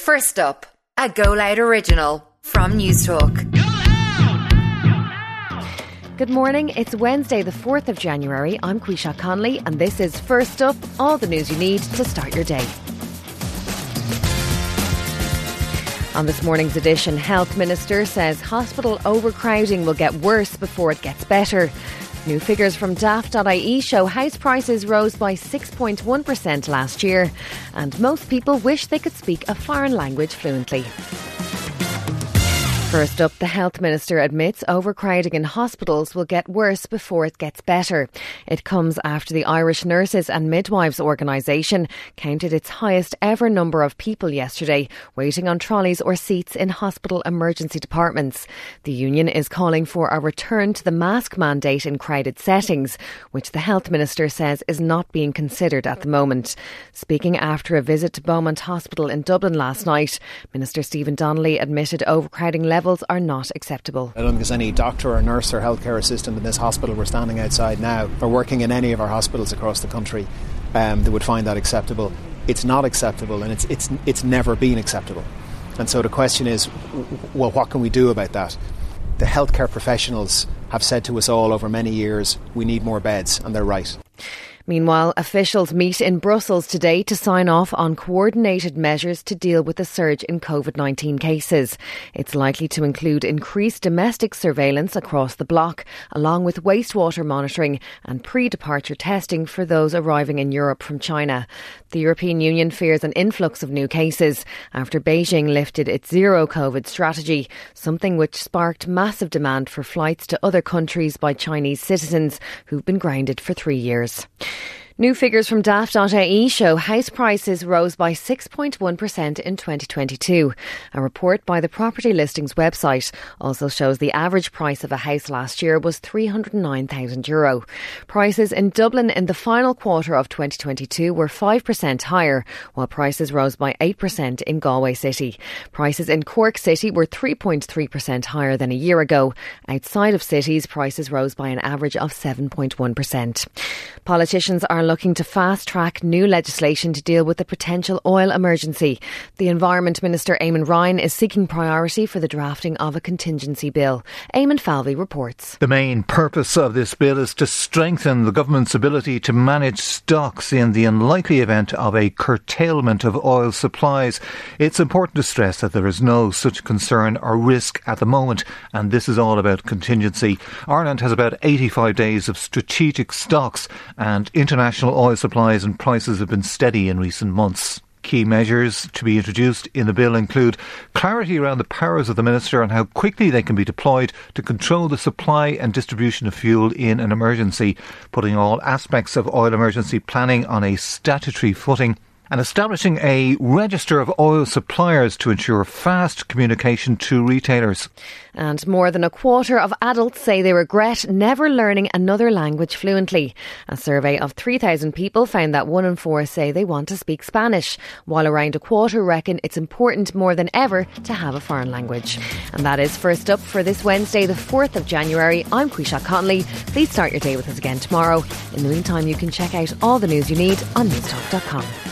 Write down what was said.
First up, a Go Loud original from Newstalk. Good morning. It's Wednesday, the 4th of January. I'm Quisha Conley, and this is First Up, all the news you need to start your day. On this morning's edition, Health Minister says hospital overcrowding will get worse before it gets better. New figures from daft.ie show house prices rose by 6.1% last year, and most people wish they could speak a foreign language fluently. First up, the health minister admits overcrowding in hospitals will get worse before it gets better. It comes after the Irish Nurses and Midwives organisation counted its highest ever number of people yesterday waiting on trolleys or seats in hospital emergency departments. The union is calling for a return to the mask mandate in crowded settings, which the health minister says is not being considered at the moment. Speaking after a visit to Beaumont Hospital in Dublin last night, Minister Stephen Donnelly admitted overcrowding levels levels are not acceptable. I don't think there's any doctor or nurse or healthcare assistant in this hospital we're standing outside now or working in any of our hospitals across the country um, that would find that acceptable. It's not acceptable and it's, it's, it's never been acceptable. And so the question is, well, what can we do about that? The healthcare professionals have said to us all over many years, we need more beds, and they're right. Meanwhile, officials meet in Brussels today to sign off on coordinated measures to deal with the surge in COVID 19 cases. It's likely to include increased domestic surveillance across the bloc, along with wastewater monitoring and pre departure testing for those arriving in Europe from China. The European Union fears an influx of new cases after Beijing lifted its zero COVID strategy, something which sparked massive demand for flights to other countries by Chinese citizens who've been grounded for three years. New figures from daft.ie show house prices rose by 6.1% in 2022. A report by the property listings website also shows the average price of a house last year was €309,000. Prices in Dublin in the final quarter of 2022 were 5% higher, while prices rose by 8% in Galway City. Prices in Cork City were 3.3% higher than a year ago. Outside of cities, prices rose by an average of 7.1%. Politicians are looking to fast track new legislation to deal with the potential oil emergency. The Environment Minister Eamon Ryan is seeking priority for the drafting of a contingency bill. Eamon Falvey reports. The main purpose of this bill is to strengthen the government's ability to manage stocks in the unlikely event of a curtailment of oil supplies. It's important to stress that there is no such concern or risk at the moment, and this is all about contingency. Ireland has about 85 days of strategic stocks, and international International oil supplies and prices have been steady in recent months. Key measures to be introduced in the bill include clarity around the powers of the minister and how quickly they can be deployed to control the supply and distribution of fuel in an emergency, putting all aspects of oil emergency planning on a statutory footing and establishing a register of oil suppliers to ensure fast communication to retailers. And more than a quarter of adults say they regret never learning another language fluently. A survey of 3,000 people found that one in four say they want to speak Spanish, while around a quarter reckon it's important more than ever to have a foreign language. And that is first up for this Wednesday, the 4th of January. I'm Quisha Conley. Please start your day with us again tomorrow. In the meantime, you can check out all the news you need on newstalk.com.